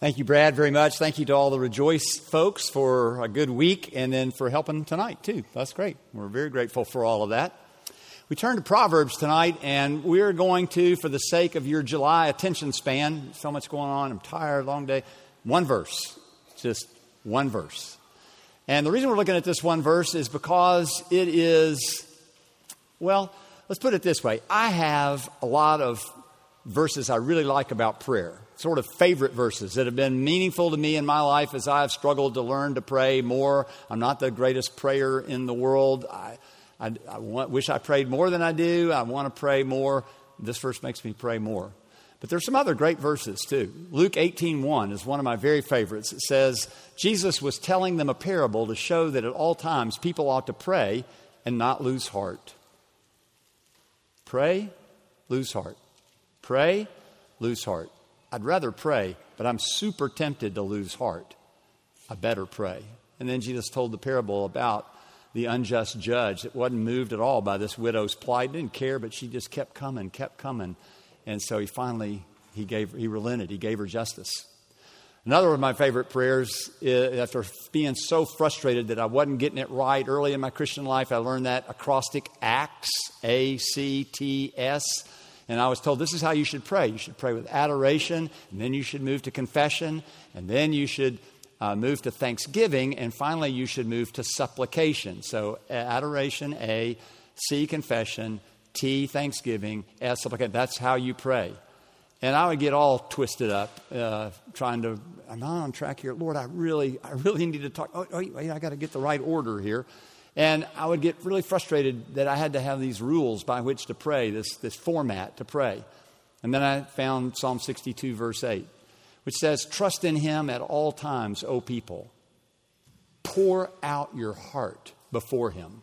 Thank you, Brad, very much. Thank you to all the Rejoice folks for a good week and then for helping tonight, too. That's great. We're very grateful for all of that. We turn to Proverbs tonight, and we're going to, for the sake of your July attention span, so much going on, I'm tired, long day, one verse. Just one verse. And the reason we're looking at this one verse is because it is, well, let's put it this way. I have a lot of verses I really like about prayer sort of favorite verses that have been meaningful to me in my life as I've struggled to learn to pray more. I'm not the greatest prayer in the world. I, I, I want, wish I prayed more than I do. I want to pray more. This verse makes me pray more. But there's some other great verses too. Luke 18:1 is one of my very favorites. It says Jesus was telling them a parable to show that at all times people ought to pray and not lose heart. Pray, lose heart. Pray, lose heart. I'd rather pray, but I'm super tempted to lose heart. I better pray. And then Jesus told the parable about the unjust judge that wasn't moved at all by this widow's plight, didn't care, but she just kept coming, kept coming. And so he finally he gave he relented, he gave her justice. Another of my favorite prayers, eh, after being so frustrated that I wasn't getting it right early in my Christian life, I learned that acrostic ACTS, A C T S. And I was told this is how you should pray. You should pray with adoration, and then you should move to confession, and then you should uh, move to thanksgiving, and finally you should move to supplication. So adoration, A, C, confession, T, thanksgiving, S, supplication. That's how you pray. And I would get all twisted up, uh, trying to. I'm not on track here, Lord. I really, I really need to talk. Oh, oh I got to get the right order here. And I would get really frustrated that I had to have these rules by which to pray, this, this format to pray. And then I found Psalm 62, verse 8, which says, Trust in him at all times, O people. Pour out your heart before him.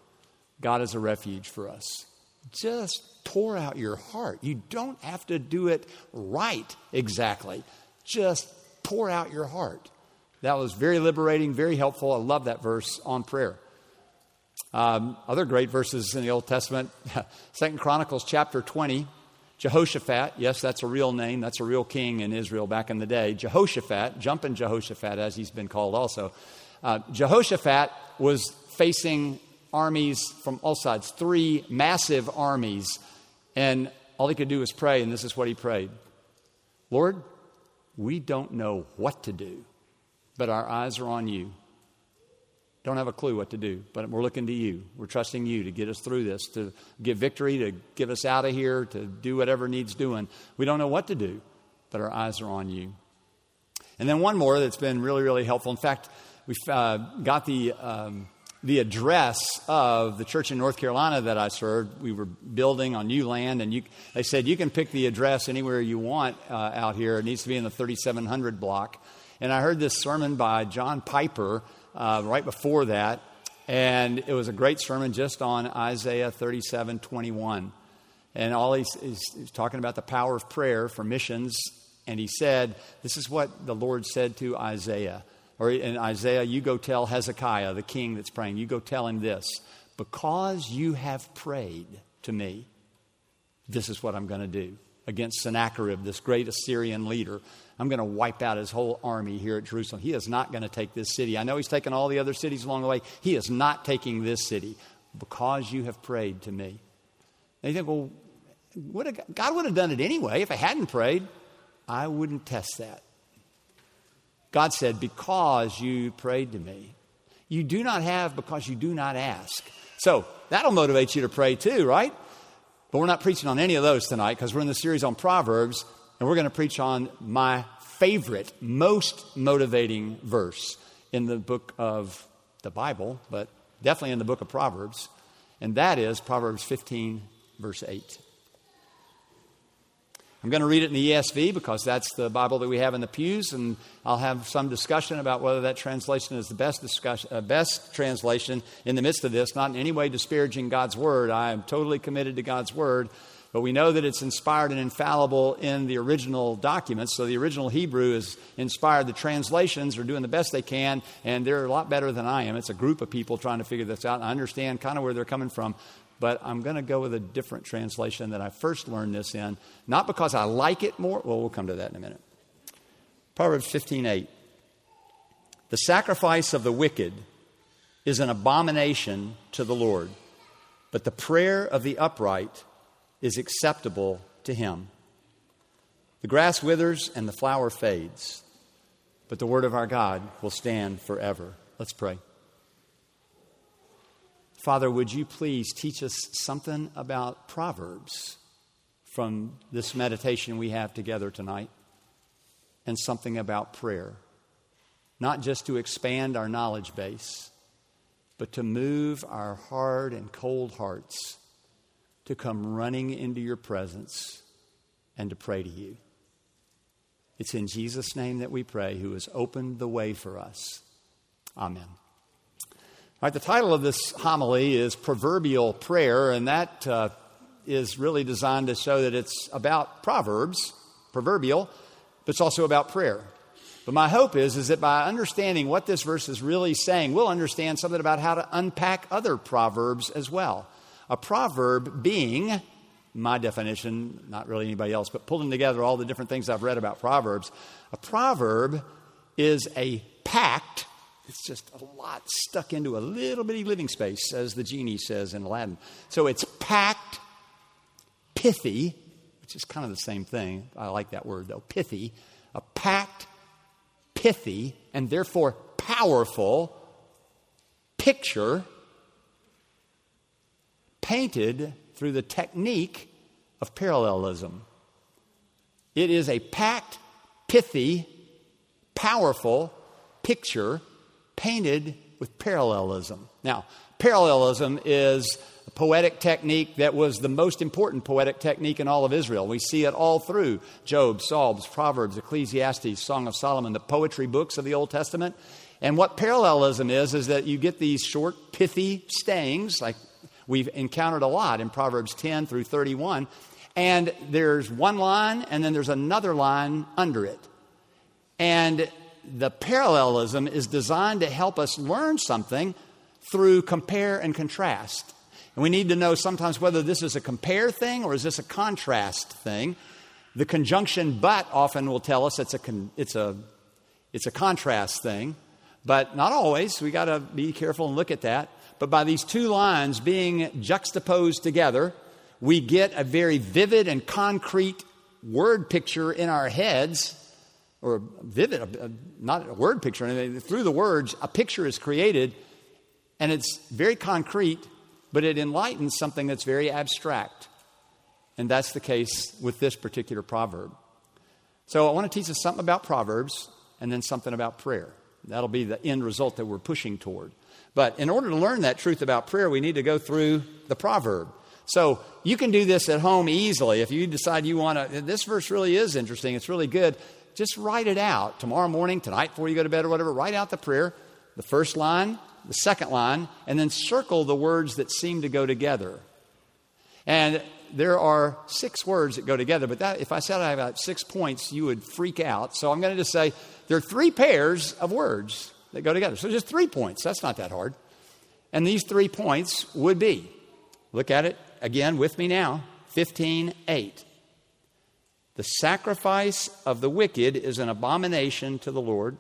God is a refuge for us. Just pour out your heart. You don't have to do it right exactly. Just pour out your heart. That was very liberating, very helpful. I love that verse on prayer. Um, other great verses in the Old Testament, Second Chronicles chapter 20, Jehoshaphat, yes, that's a real name, that's a real king in Israel back in the day. Jehoshaphat, jumping Jehoshaphat as he's been called also. Uh, Jehoshaphat was facing armies from all sides, three massive armies, and all he could do was pray, and this is what he prayed Lord, we don't know what to do, but our eyes are on you. Don't have a clue what to do, but we're looking to you. We're trusting you to get us through this, to give victory, to get us out of here, to do whatever needs doing. We don't know what to do, but our eyes are on you. And then one more that's been really, really helpful. In fact, we've uh, got the, um, the address of the church in North Carolina that I served. We were building on new land, and you, they said you can pick the address anywhere you want uh, out here. It needs to be in the 3700 block. And I heard this sermon by John Piper uh, right before that, and it was a great sermon just on Isaiah 37 21. And all he's, he's, he's talking about the power of prayer for missions. And he said, This is what the Lord said to Isaiah. Or in Isaiah, you go tell Hezekiah, the king that's praying, you go tell him this because you have prayed to me, this is what I'm going to do against Sennacherib, this great Assyrian leader. I'm going to wipe out his whole army here at Jerusalem. He is not going to take this city. I know he's taken all the other cities along the way. He is not taking this city because you have prayed to me. And you think, well, would God would have done it anyway. If I hadn't prayed, I wouldn't test that. God said, because you prayed to me. You do not have because you do not ask. So that'll motivate you to pray too, right? But we're not preaching on any of those tonight because we're in the series on Proverbs. And we're going to preach on my favorite, most motivating verse in the book of the Bible, but definitely in the book of Proverbs. And that is Proverbs 15, verse 8. I'm going to read it in the ESV because that's the Bible that we have in the pews, and I'll have some discussion about whether that translation is the best, discussion, uh, best translation in the midst of this. Not in any way disparaging God's Word. I am totally committed to God's Word, but we know that it's inspired and infallible in the original documents. So the original Hebrew is inspired. The translations are doing the best they can, and they're a lot better than I am. It's a group of people trying to figure this out, and I understand kind of where they're coming from. But I'm going to go with a different translation that I first learned this in, not because I like it more. Well, we'll come to that in a minute. Proverbs 15:8. The sacrifice of the wicked is an abomination to the Lord, but the prayer of the upright is acceptable to him. The grass withers and the flower fades, but the word of our God will stand forever. Let's pray. Father, would you please teach us something about Proverbs from this meditation we have together tonight and something about prayer? Not just to expand our knowledge base, but to move our hard and cold hearts to come running into your presence and to pray to you. It's in Jesus' name that we pray, who has opened the way for us. Amen. All right, the title of this homily is Proverbial Prayer, and that uh, is really designed to show that it's about Proverbs, proverbial, but it's also about prayer. But my hope is, is that by understanding what this verse is really saying, we'll understand something about how to unpack other proverbs as well. A proverb being my definition, not really anybody else, but pulling together all the different things I've read about Proverbs. A proverb is a pact. It's just a lot stuck into a little bitty living space, as the genie says in Aladdin. So it's packed, pithy, which is kind of the same thing. I like that word though, pithy. A packed, pithy, and therefore powerful picture painted through the technique of parallelism. It is a packed, pithy, powerful picture painted with parallelism. Now, parallelism is a poetic technique that was the most important poetic technique in all of Israel. We see it all through Job, Psalms, Proverbs, Ecclesiastes, Song of Solomon, the poetry books of the Old Testament. And what parallelism is, is that you get these short, pithy stayings, like we've encountered a lot in Proverbs 10 through 31. And there's one line, and then there's another line under it. And the parallelism is designed to help us learn something through compare and contrast. And we need to know sometimes whether this is a compare thing or is this a contrast thing. The conjunction but often will tell us it's a, con- it's a, it's a contrast thing, but not always. We got to be careful and look at that. But by these two lines being juxtaposed together, we get a very vivid and concrete word picture in our heads, or vivid, not a word picture. anything. through the words, a picture is created, and it's very concrete, but it enlightens something that's very abstract. And that's the case with this particular proverb. So I want to teach us something about Proverbs and then something about prayer. That'll be the end result that we're pushing toward. But in order to learn that truth about prayer, we need to go through the proverb. So you can do this at home easily. If you decide you want to, this verse really is interesting, it's really good. Just write it out tomorrow morning, tonight before you go to bed or whatever. Write out the prayer, the first line, the second line, and then circle the words that seem to go together. And there are six words that go together, but that, if I said I have about six points, you would freak out. So I'm going to just say there are three pairs of words that go together. So just three points. That's not that hard. And these three points would be look at it again with me now 15 8. The sacrifice of the wicked is an abomination to the Lord.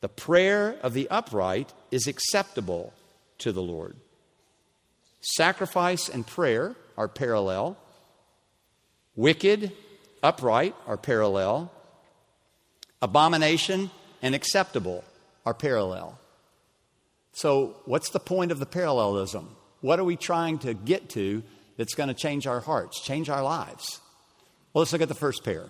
The prayer of the upright is acceptable to the Lord. Sacrifice and prayer are parallel. Wicked, upright are parallel. Abomination and acceptable are parallel. So, what's the point of the parallelism? What are we trying to get to that's going to change our hearts, change our lives? Well, let's look at the first pair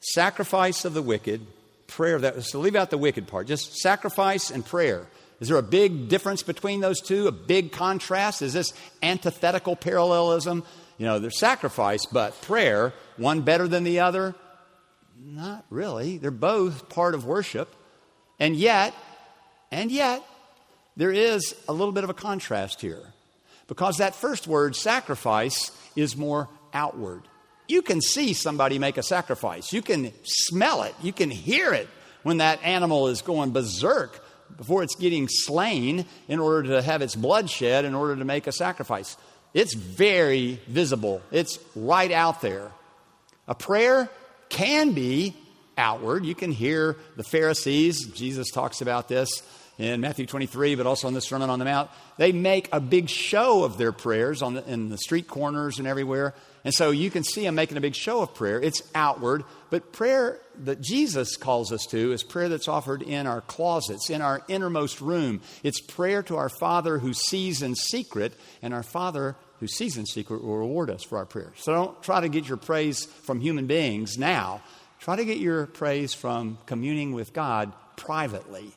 sacrifice of the wicked, prayer. of That, so, leave out the wicked part, just sacrifice and prayer. Is there a big difference between those two? A big contrast? Is this antithetical parallelism? You know, there's sacrifice, but prayer, one better than the other? Not really. They're both part of worship. And yet, and yet, there is a little bit of a contrast here. Because that first word, sacrifice, is more outward. You can see somebody make a sacrifice. You can smell it. You can hear it when that animal is going berserk before it's getting slain in order to have its blood shed in order to make a sacrifice. It's very visible, it's right out there. A prayer can be outward. You can hear the Pharisees, Jesus talks about this in Matthew 23, but also in the Sermon on the Mount. They make a big show of their prayers on the, in the street corners and everywhere. And so you can see them making a big show of prayer. It's outward, but prayer that Jesus calls us to is prayer that's offered in our closets, in our innermost room. It's prayer to our Father who sees in secret, and our Father who sees in secret will reward us for our prayers. So don't try to get your praise from human beings now. Try to get your praise from communing with God privately.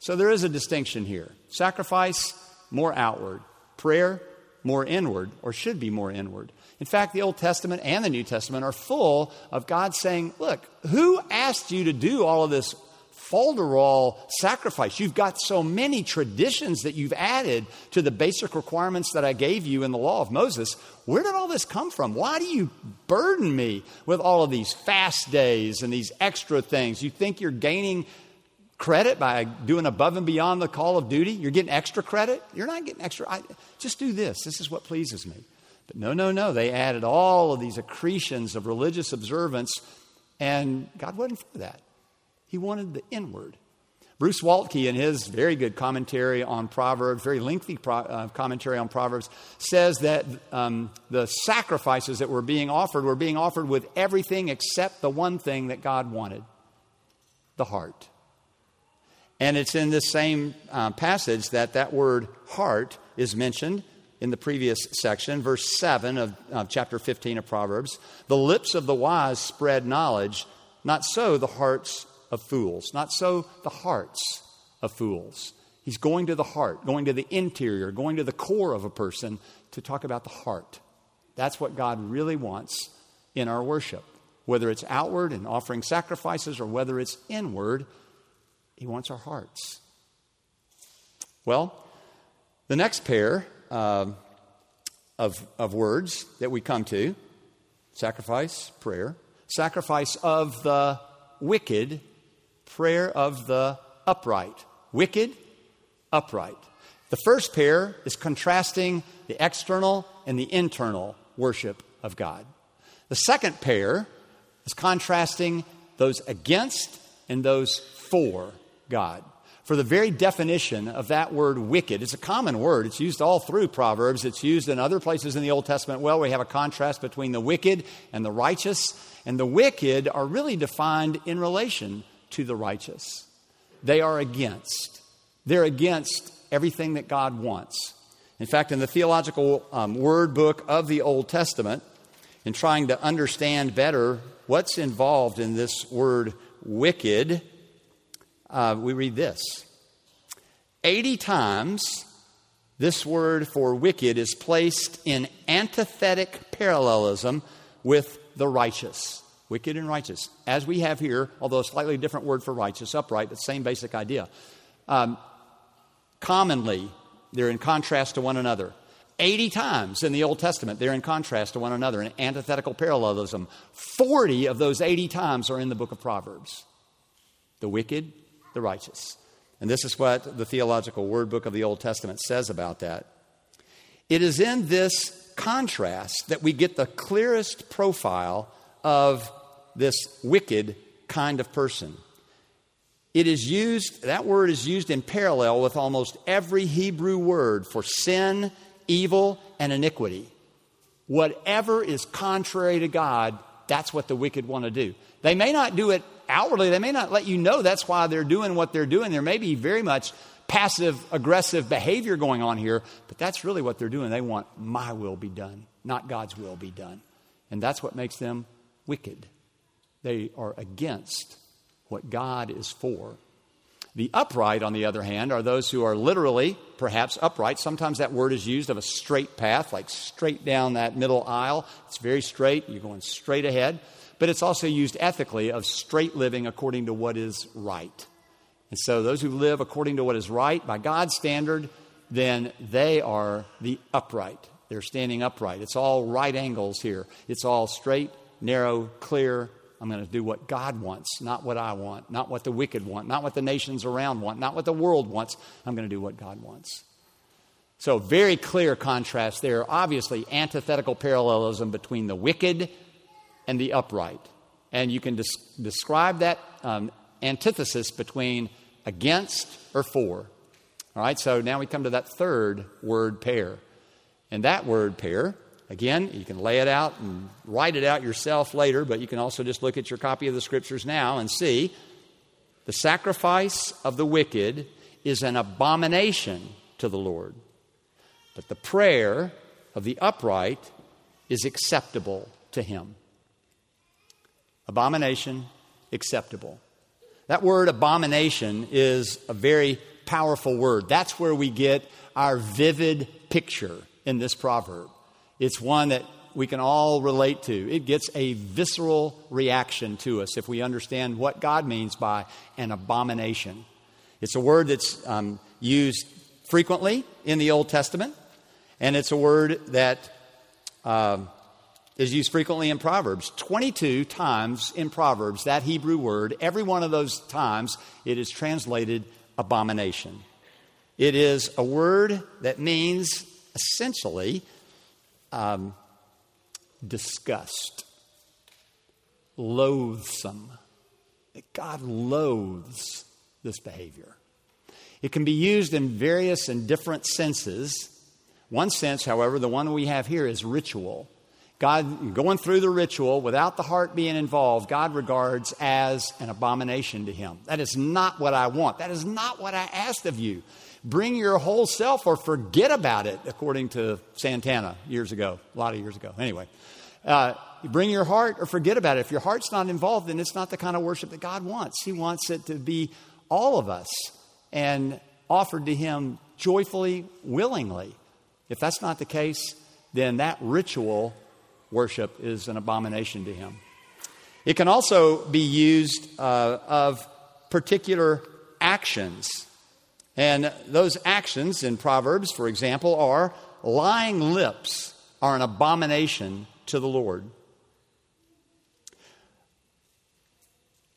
So there is a distinction here. Sacrifice, more outward. Prayer, more inward, or should be more inward. In fact, the Old Testament and the New Testament are full of God saying, Look, who asked you to do all of this folderol sacrifice. You've got so many traditions that you've added to the basic requirements that I gave you in the law of Moses. Where did all this come from? Why do you burden me with all of these fast days and these extra things? You think you're gaining credit by doing above and beyond the call of duty? You're getting extra credit? You're not getting extra. I, just do this. This is what pleases me. But no, no, no. They added all of these accretions of religious observance, and God wasn't for that. He wanted the inward. Bruce Waltke, in his very good commentary on Proverbs, very lengthy pro- uh, commentary on Proverbs, says that um, the sacrifices that were being offered were being offered with everything except the one thing that God wanted the heart. And it's in this same uh, passage that that word heart is mentioned in the previous section, verse 7 of, of chapter 15 of Proverbs. The lips of the wise spread knowledge, not so the hearts of fools, not so the hearts of fools. He's going to the heart, going to the interior, going to the core of a person to talk about the heart. That's what God really wants in our worship. Whether it's outward and offering sacrifices or whether it's inward, He wants our hearts. Well, the next pair uh, of, of words that we come to sacrifice, prayer, sacrifice of the wicked prayer of the upright. Wicked, upright. The first pair is contrasting the external and the internal worship of God. The second pair is contrasting those against and those for God. For the very definition of that word wicked, it's a common word. It's used all through Proverbs. It's used in other places in the Old Testament. Well, we have a contrast between the wicked and the righteous. And the wicked are really defined in relation to the righteous. They are against. They're against everything that God wants. In fact, in the theological um, word book of the Old Testament, in trying to understand better what's involved in this word wicked, uh, we read this 80 times this word for wicked is placed in antithetic parallelism with the righteous wicked and righteous, as we have here, although a slightly different word for righteous, upright, but same basic idea. Um, commonly, they're in contrast to one another. 80 times in the Old Testament, they're in contrast to one another in antithetical parallelism. 40 of those 80 times are in the book of Proverbs the wicked, the righteous. And this is what the theological word book of the Old Testament says about that. It is in this contrast that we get the clearest profile of this wicked kind of person. It is used, that word is used in parallel with almost every Hebrew word for sin, evil, and iniquity. Whatever is contrary to God, that's what the wicked want to do. They may not do it outwardly, they may not let you know that's why they're doing what they're doing. There may be very much passive aggressive behavior going on here, but that's really what they're doing. They want my will be done, not God's will be done. And that's what makes them wicked. They are against what God is for. The upright, on the other hand, are those who are literally, perhaps upright. Sometimes that word is used of a straight path, like straight down that middle aisle. It's very straight, you're going straight ahead. But it's also used ethically of straight living according to what is right. And so those who live according to what is right by God's standard, then they are the upright. They're standing upright. It's all right angles here. It's all straight, narrow, clear, I'm going to do what God wants, not what I want, not what the wicked want, not what the nations around want, not what the world wants. I'm going to do what God wants. So, very clear contrast there. Obviously, antithetical parallelism between the wicked and the upright. And you can des- describe that um, antithesis between against or for. All right, so now we come to that third word pair. And that word pair, again, you can lay it out and write it out yourself later, but you can also just look at your copy of the scriptures now and see the sacrifice of the wicked is an abomination to the Lord, but the prayer of the upright is acceptable to him. Abomination, acceptable. That word abomination is a very powerful word. That's where we get our vivid picture in this proverb. It's one that we can all relate to. It gets a visceral reaction to us if we understand what God means by an abomination. It's a word that's um, used frequently in the Old Testament, and it's a word that um, is used frequently in Proverbs. 22 times in Proverbs, that Hebrew word, every one of those times, it is translated abomination. It is a word that means essentially um, disgust, loathsome. God loathes this behavior. It can be used in various and different senses. One sense, however, the one we have here is ritual. God, going through the ritual without the heart being involved, God regards as an abomination to him. That is not what I want. That is not what I asked of you. Bring your whole self or forget about it, according to Santana years ago, a lot of years ago. Anyway, uh, bring your heart or forget about it. If your heart's not involved, then it's not the kind of worship that God wants. He wants it to be all of us and offered to Him joyfully, willingly. If that's not the case, then that ritual worship is an abomination to Him. It can also be used uh, of particular actions. And those actions in Proverbs, for example, are lying lips are an abomination to the Lord.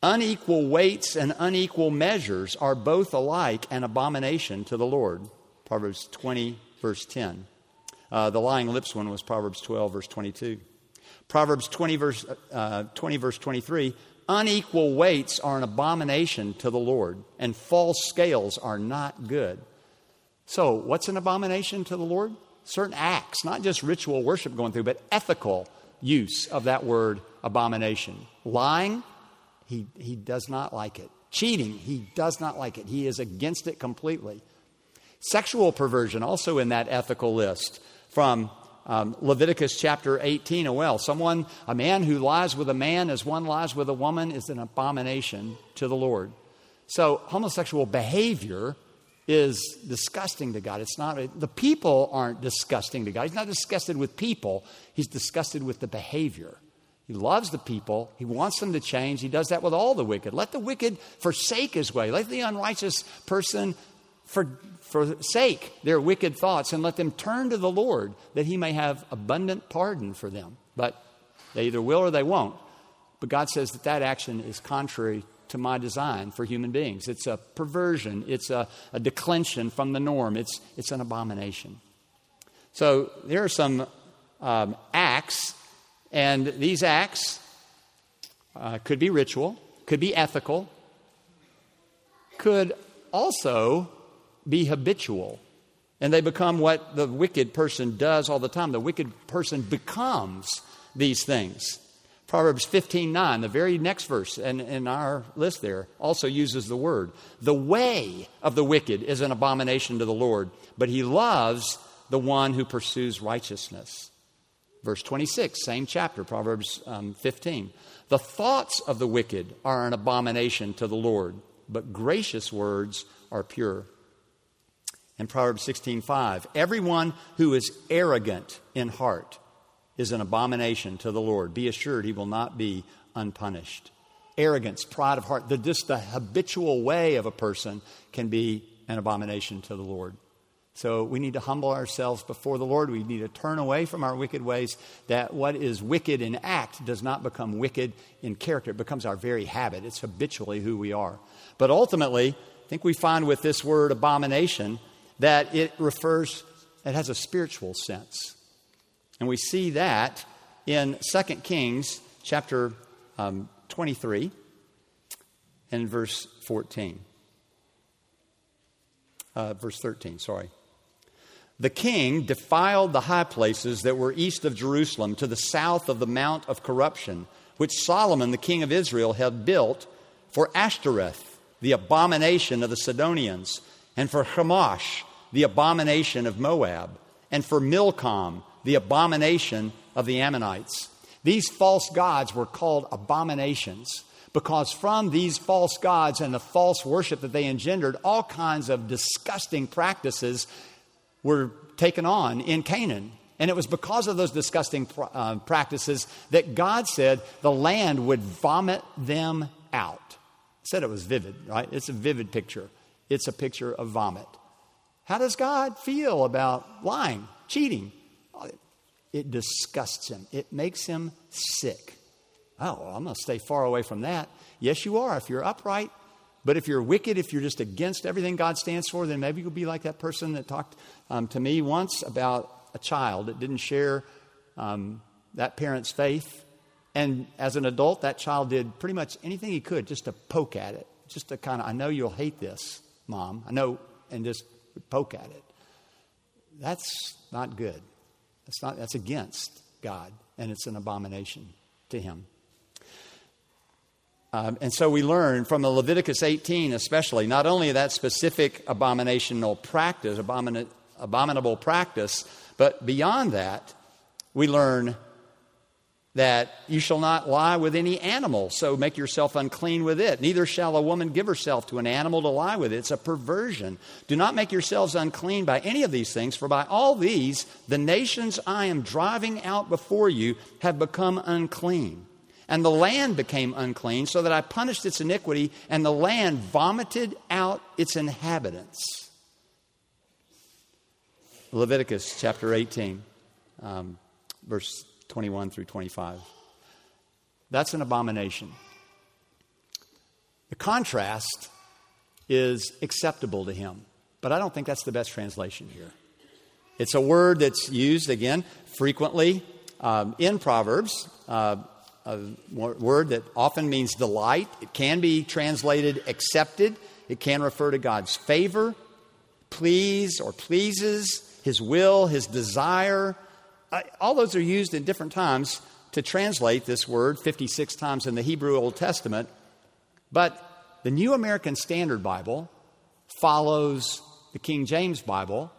Unequal weights and unequal measures are both alike an abomination to the Lord. Proverbs 20, verse 10. Uh, the lying lips one was Proverbs 12, verse 22. Proverbs 20 verse, uh, 20, verse 23 Unequal weights are an abomination to the Lord, and false scales are not good. So, what's an abomination to the Lord? Certain acts, not just ritual worship going through, but ethical use of that word abomination. Lying, he, he does not like it. Cheating, he does not like it. He is against it completely. Sexual perversion, also in that ethical list from um, Leviticus chapter 18 as well. Someone, a man who lies with a man as one lies with a woman is an abomination to the Lord. So homosexual behavior is disgusting to God. It's not, the people aren't disgusting to God. He's not disgusted with people, he's disgusted with the behavior. He loves the people. He wants them to change. He does that with all the wicked. Let the wicked forsake his way. Let the unrighteous person for, forsake their wicked thoughts and let them turn to the Lord that he may have abundant pardon for them. But they either will or they won't. But God says that that action is contrary to my design for human beings. It's a perversion, it's a, a declension from the norm, it's, it's an abomination. So there are some um, acts and these acts uh, could be ritual, could be ethical, could also be habitual. And they become what the wicked person does all the time. The wicked person becomes these things. Proverbs 15 9, the very next verse and in our list there, also uses the word. The way of the wicked is an abomination to the Lord, but he loves the one who pursues righteousness. Verse 26, same chapter, Proverbs um, 15. The thoughts of the wicked are an abomination to the Lord, but gracious words are pure. In Proverbs 16:5, everyone who is arrogant in heart is an abomination to the Lord. Be assured he will not be unpunished. Arrogance, pride of heart, the, just the habitual way of a person can be an abomination to the Lord. So we need to humble ourselves before the Lord. We need to turn away from our wicked ways, that what is wicked in act does not become wicked in character. It becomes our very habit. It's habitually who we are. But ultimately, I think we find with this word abomination that it refers, it has a spiritual sense. And we see that in 2 Kings chapter um, 23 and verse 14. Uh, verse 13, sorry. The king defiled the high places that were east of Jerusalem to the south of the Mount of Corruption, which Solomon, the king of Israel, had built for Ashtoreth, the abomination of the Sidonians, and for Chemosh, the abomination of Moab, and for Milcom, the abomination of the Ammonites. These false gods were called abominations because from these false gods and the false worship that they engendered, all kinds of disgusting practices were taken on in Canaan. And it was because of those disgusting uh, practices that God said the land would vomit them out. Said it was vivid, right? It's a vivid picture. It's a picture of vomit. How does God feel about lying, cheating? It disgusts him, it makes him sick. Oh, well, I'm going to stay far away from that. Yes, you are if you're upright. But if you're wicked, if you're just against everything God stands for, then maybe you'll be like that person that talked um, to me once about a child that didn't share um, that parent's faith. And as an adult, that child did pretty much anything he could just to poke at it, just to kind of, I know you'll hate this, mom. I know, and just poke at it. That's not good. That's, not, that's against God, and it's an abomination to him. Um, and so we learn from the Leviticus 18, especially, not only that specific abominational practice, abomin- abominable practice, but beyond that, we learn that you shall not lie with any animal, so make yourself unclean with it. Neither shall a woman give herself to an animal to lie with. It's a perversion. Do not make yourselves unclean by any of these things, for by all these the nations I am driving out before you have become unclean. And the land became unclean, so that I punished its iniquity, and the land vomited out its inhabitants. Leviticus chapter 18, um, verse 21 through 25. That's an abomination. The contrast is acceptable to him, but I don't think that's the best translation here. It's a word that's used, again, frequently um, in Proverbs. Uh, a word that often means delight. It can be translated accepted. It can refer to God's favor, please or pleases, His will, His desire. All those are used in different times to translate this word 56 times in the Hebrew Old Testament. But the New American Standard Bible follows the King James Bible,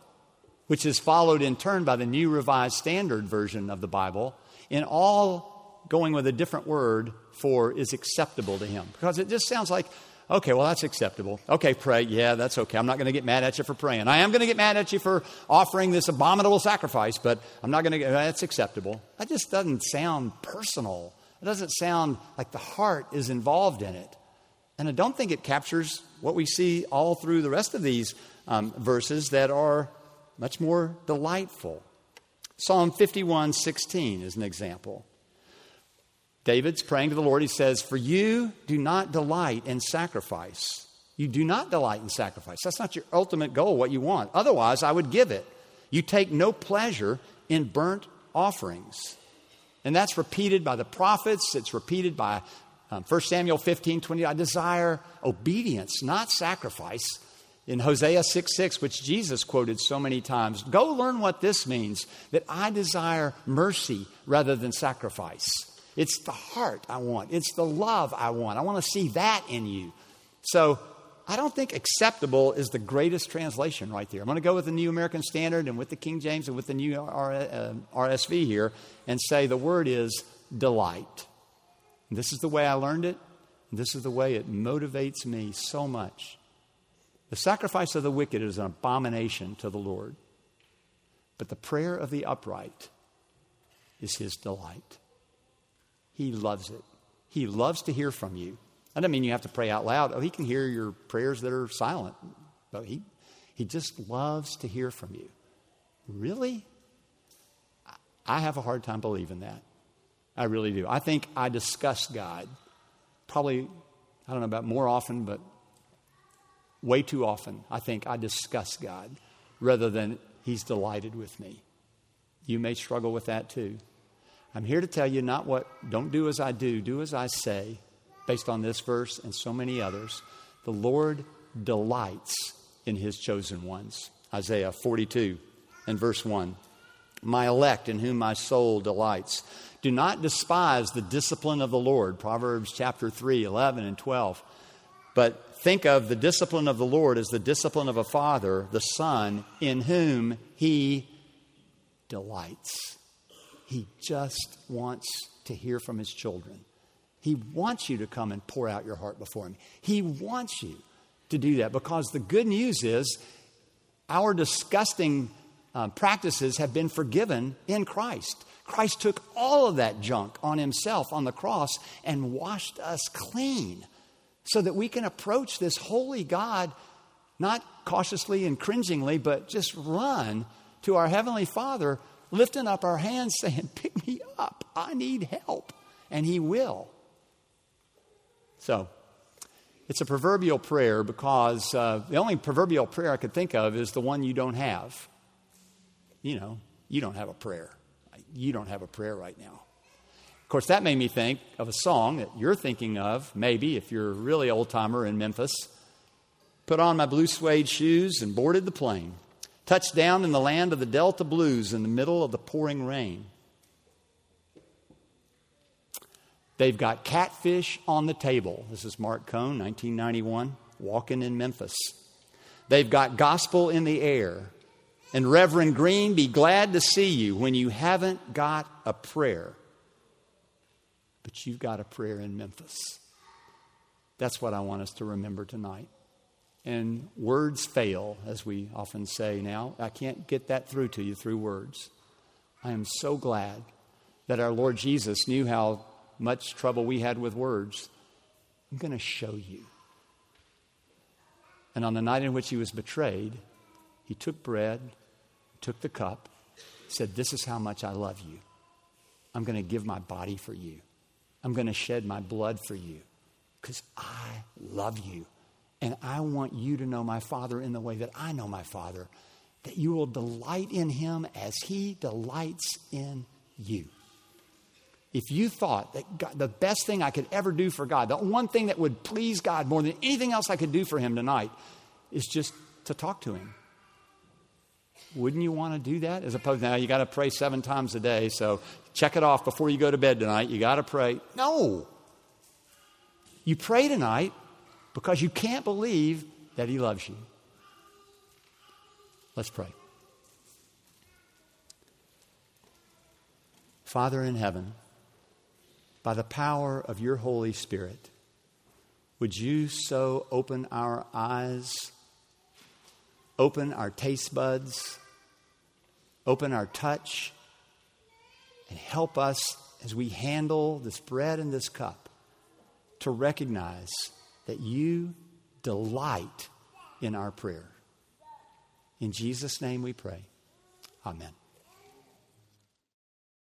which is followed in turn by the New Revised Standard Version of the Bible in all going with a different word for is acceptable to him. Because it just sounds like, okay, well, that's acceptable. Okay, pray. Yeah, that's okay. I'm not going to get mad at you for praying. I am going to get mad at you for offering this abominable sacrifice, but I'm not going to get, that's acceptable. That just doesn't sound personal. It doesn't sound like the heart is involved in it. And I don't think it captures what we see all through the rest of these um, verses that are much more delightful. Psalm 51 16 is an example. David's praying to the Lord. He says, For you do not delight in sacrifice. You do not delight in sacrifice. That's not your ultimate goal, what you want. Otherwise, I would give it. You take no pleasure in burnt offerings. And that's repeated by the prophets. It's repeated by um, 1 Samuel 15 20. I desire obedience, not sacrifice. In Hosea 6 6, which Jesus quoted so many times, go learn what this means that I desire mercy rather than sacrifice. It's the heart I want. It's the love I want. I want to see that in you. So I don't think acceptable is the greatest translation right there. I'm going to go with the New American Standard and with the King James and with the New RSV uh, here and say the word is delight. And this is the way I learned it. This is the way it motivates me so much. The sacrifice of the wicked is an abomination to the Lord, but the prayer of the upright is his delight. He loves it. He loves to hear from you. I don't mean you have to pray out loud. Oh, he can hear your prayers that are silent. But he, he just loves to hear from you. Really? I have a hard time believing that. I really do. I think I discuss God probably, I don't know about more often, but way too often. I think I discuss God rather than He's delighted with me. You may struggle with that too. I'm here to tell you not what, don't do as I do, do as I say. based on this verse and so many others. The Lord delights in his chosen ones. Isaiah 42 and verse 1. My elect in whom my soul delights. Do not despise the discipline of the Lord. Proverbs chapter 3, 11 and 12. But think of the discipline of the Lord as the discipline of a father, the son, in whom he delights. He just wants to hear from his children. He wants you to come and pour out your heart before him. He wants you to do that because the good news is our disgusting uh, practices have been forgiven in Christ. Christ took all of that junk on himself on the cross and washed us clean so that we can approach this holy God not cautiously and cringingly, but just run to our Heavenly Father, lifting up our hands, saying, Pick me up. I need help. And He will. So, it's a proverbial prayer because uh, the only proverbial prayer I could think of is the one you don't have. You know, you don't have a prayer. You don't have a prayer right now. Of course, that made me think of a song that you're thinking of, maybe if you're a really old timer in Memphis. Put on my blue suede shoes and boarded the plane. Touched down in the land of the Delta Blues in the middle of the pouring rain. They've got catfish on the table. This is Marc Cohn, 1991, walking in Memphis. They've got gospel in the air. And Reverend Green, be glad to see you when you haven't got a prayer, but you've got a prayer in Memphis. That's what I want us to remember tonight. And words fail, as we often say now. I can't get that through to you through words. I am so glad that our Lord Jesus knew how much trouble we had with words, I'm going to show you. And on the night in which he was betrayed, he took bread, took the cup, said, This is how much I love you. I'm going to give my body for you. I'm going to shed my blood for you because I love you. And I want you to know my Father in the way that I know my Father, that you will delight in him as he delights in you if you thought that God, the best thing I could ever do for God, the one thing that would please God more than anything else I could do for Him tonight, is just to talk to Him. Wouldn't you want to do that? As opposed to now, you got to pray seven times a day, so check it off before you go to bed tonight. You got to pray. No. You pray tonight because you can't believe that He loves you. Let's pray. Father in heaven, by the power of your Holy Spirit, would you so open our eyes, open our taste buds, open our touch, and help us as we handle this bread and this cup to recognize that you delight in our prayer. In Jesus' name we pray. Amen.